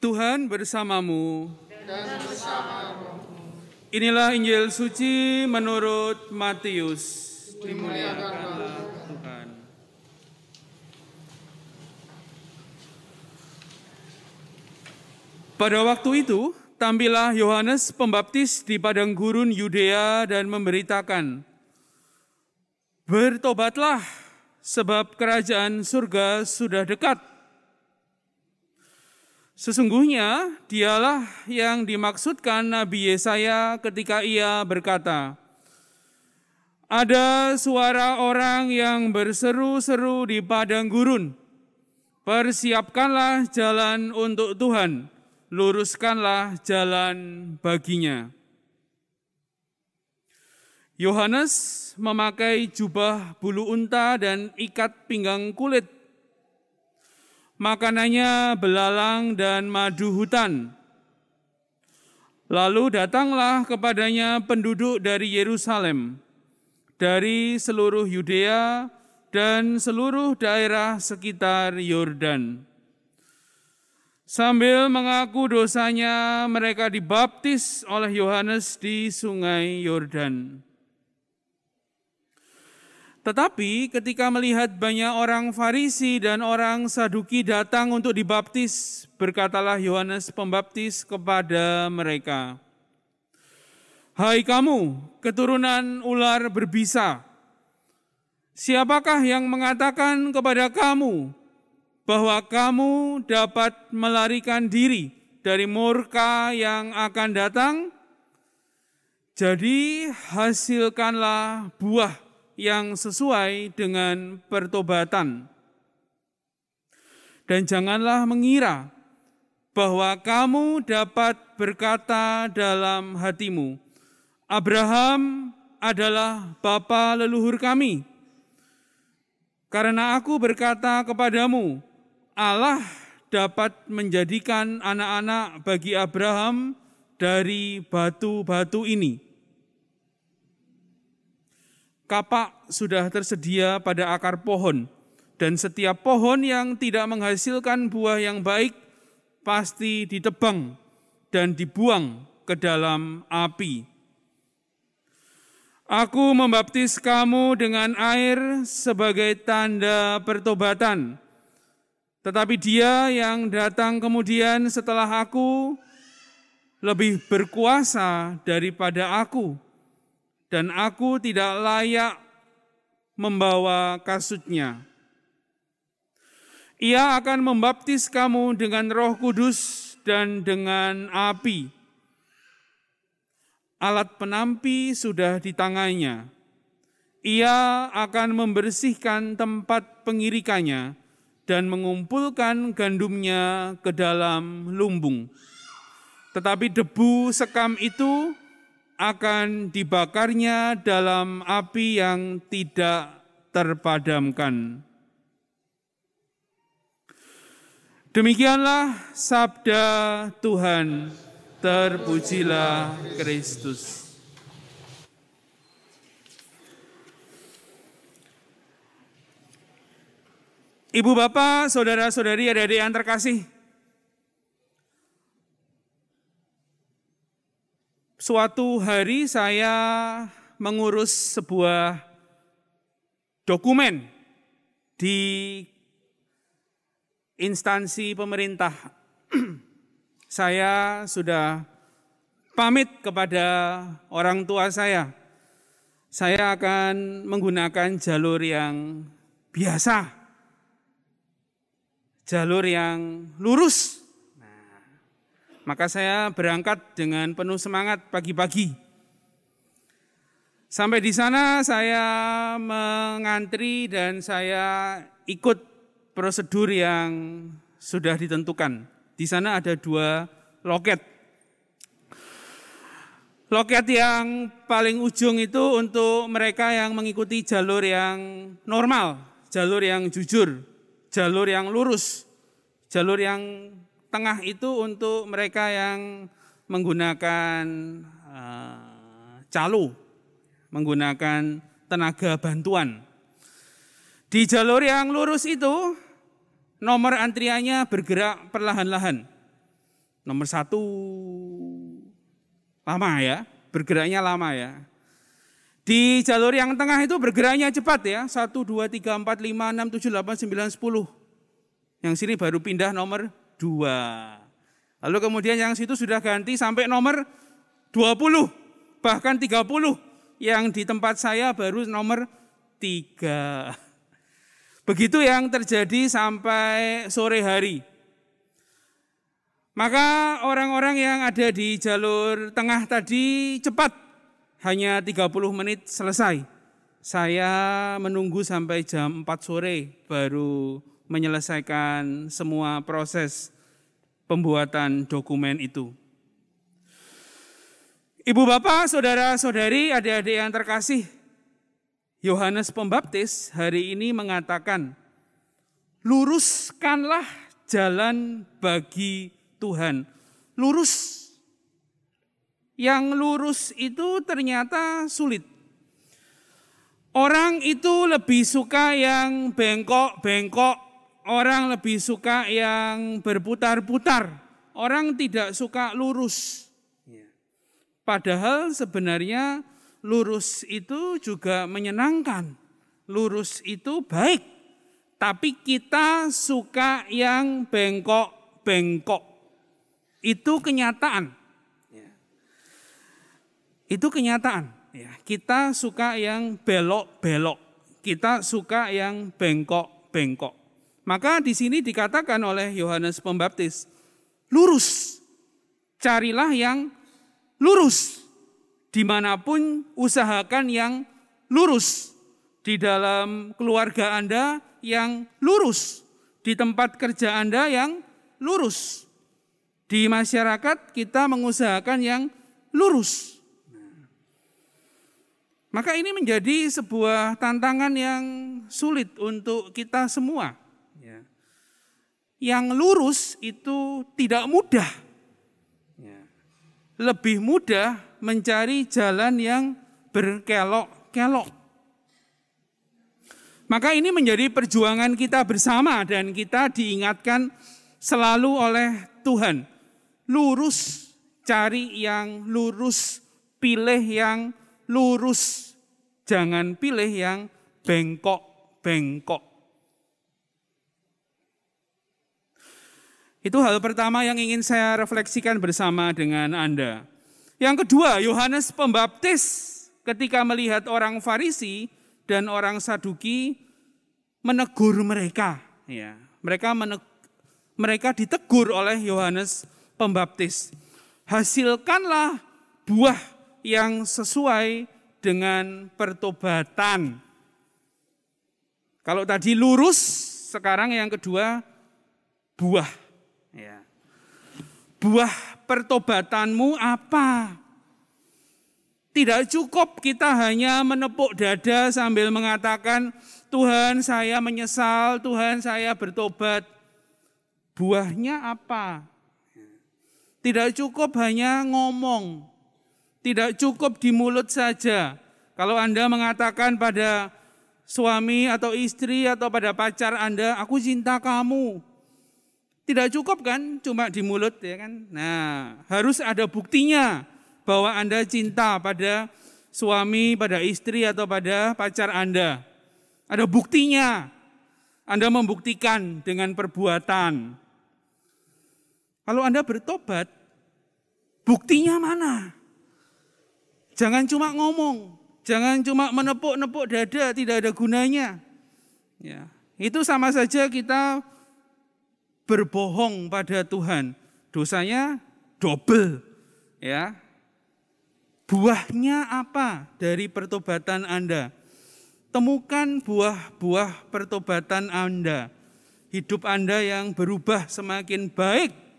Tuhan bersamamu. Inilah Injil suci menurut Matius. Dimuliakanlah Tuhan. Pada waktu itu, tampillah Yohanes Pembaptis di padang gurun Yudea dan memberitakan, Bertobatlah, sebab kerajaan surga sudah dekat. Sesungguhnya dialah yang dimaksudkan Nabi Yesaya ketika ia berkata, Ada suara orang yang berseru-seru di padang gurun, Persiapkanlah jalan untuk Tuhan, luruskanlah jalan baginya. Yohanes memakai jubah bulu unta dan ikat pinggang kulit makanannya belalang dan madu hutan. Lalu datanglah kepadanya penduduk dari Yerusalem, dari seluruh Yudea dan seluruh daerah sekitar Yordan. Sambil mengaku dosanya, mereka dibaptis oleh Yohanes di Sungai Yordan. Tetapi ketika melihat banyak orang Farisi dan orang Saduki datang untuk dibaptis, berkatalah Yohanes Pembaptis kepada mereka, "Hai kamu, keturunan ular berbisa, siapakah yang mengatakan kepada kamu bahwa kamu dapat melarikan diri dari murka yang akan datang? Jadi hasilkanlah buah yang sesuai dengan pertobatan. Dan janganlah mengira bahwa kamu dapat berkata dalam hatimu, Abraham adalah bapa leluhur kami. Karena aku berkata kepadamu, Allah dapat menjadikan anak-anak bagi Abraham dari batu-batu ini kapak sudah tersedia pada akar pohon, dan setiap pohon yang tidak menghasilkan buah yang baik pasti ditebang dan dibuang ke dalam api. Aku membaptis kamu dengan air sebagai tanda pertobatan, tetapi Dia yang datang kemudian setelah aku lebih berkuasa daripada aku dan aku tidak layak membawa kasutnya. Ia akan membaptis kamu dengan roh kudus dan dengan api. Alat penampi sudah di tangannya. Ia akan membersihkan tempat pengirikannya dan mengumpulkan gandumnya ke dalam lumbung. Tetapi debu sekam itu akan dibakarnya dalam api yang tidak terpadamkan. Demikianlah sabda Tuhan, terpujilah Kristus. Ibu bapak, saudara-saudari, adik-adik yang terkasih, suatu hari saya mengurus sebuah dokumen di instansi pemerintah. saya sudah pamit kepada orang tua saya. Saya akan menggunakan jalur yang biasa, jalur yang lurus, maka saya berangkat dengan penuh semangat pagi-pagi. Sampai di sana saya mengantri dan saya ikut prosedur yang sudah ditentukan. Di sana ada dua loket. Loket yang paling ujung itu untuk mereka yang mengikuti jalur yang normal, jalur yang jujur, jalur yang lurus, jalur yang tengah itu untuk mereka yang menggunakan uh, calo, menggunakan tenaga bantuan. Di jalur yang lurus itu nomor antriannya bergerak perlahan-lahan. Nomor satu lama ya, bergeraknya lama ya. Di jalur yang tengah itu bergeraknya cepat ya. 1, 2, 3, 4, 5, 6, 7, 8, 9, 10. Yang sini baru pindah nomor 2. Lalu kemudian yang situ sudah ganti sampai nomor 20. Bahkan 30. Yang di tempat saya baru nomor 3. Begitu yang terjadi sampai sore hari. Maka orang-orang yang ada di jalur tengah tadi cepat, hanya 30 menit selesai. Saya menunggu sampai jam 4 sore baru menyelesaikan semua proses pembuatan dokumen itu. Ibu bapak, saudara-saudari, adik-adik yang terkasih, Yohanes Pembaptis hari ini mengatakan, luruskanlah jalan bagi Tuhan. Lurus. Yang lurus itu ternyata sulit. Orang itu lebih suka yang bengkok-bengkok, orang lebih suka yang berputar-putar, orang tidak suka lurus. Ya. Padahal sebenarnya lurus itu juga menyenangkan, lurus itu baik, tapi kita suka yang bengkok-bengkok. Itu kenyataan. Ya. Itu kenyataan. Ya. Kita suka yang belok-belok. Kita suka yang bengkok-bengkok. Maka di sini dikatakan oleh Yohanes Pembaptis, lurus. Carilah yang lurus. Di mana pun usahakan yang lurus. Di dalam keluarga Anda yang lurus. Di tempat kerja Anda yang lurus di masyarakat kita mengusahakan yang lurus. Maka ini menjadi sebuah tantangan yang sulit untuk kita semua. Ya. Yang lurus itu tidak mudah. Ya. Lebih mudah mencari jalan yang berkelok-kelok. Maka ini menjadi perjuangan kita bersama dan kita diingatkan selalu oleh Tuhan lurus, cari yang lurus, pilih yang lurus. Jangan pilih yang bengkok-bengkok. Itu hal pertama yang ingin saya refleksikan bersama dengan Anda. Yang kedua, Yohanes Pembaptis ketika melihat orang Farisi dan orang Saduki menegur mereka. Ya, mereka meneg mereka ditegur oleh Yohanes pembaptis. Hasilkanlah buah yang sesuai dengan pertobatan. Kalau tadi lurus, sekarang yang kedua buah. Ya. Buah pertobatanmu apa? Tidak cukup kita hanya menepuk dada sambil mengatakan, Tuhan saya menyesal, Tuhan saya bertobat. Buahnya apa? Tidak cukup hanya ngomong, tidak cukup di mulut saja. Kalau Anda mengatakan pada suami atau istri atau pada pacar Anda, aku cinta kamu. Tidak cukup kan cuma di mulut ya kan. Nah, harus ada buktinya bahwa Anda cinta pada suami, pada istri atau pada pacar Anda. Ada buktinya. Anda membuktikan dengan perbuatan. Kalau Anda bertobat, buktinya mana? Jangan cuma ngomong, jangan cuma menepuk-nepuk dada, tidak ada gunanya. Ya, itu sama saja kita berbohong pada Tuhan. Dosanya double. Ya. Buahnya apa dari pertobatan Anda? Temukan buah-buah pertobatan Anda. Hidup Anda yang berubah semakin baik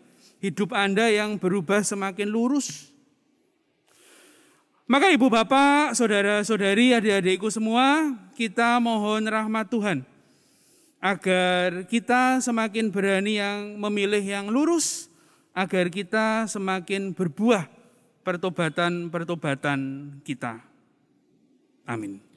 hidup Anda yang berubah semakin lurus. Maka ibu bapak, saudara-saudari, adik-adikku semua, kita mohon rahmat Tuhan. Agar kita semakin berani yang memilih yang lurus, agar kita semakin berbuah pertobatan-pertobatan kita. Amin.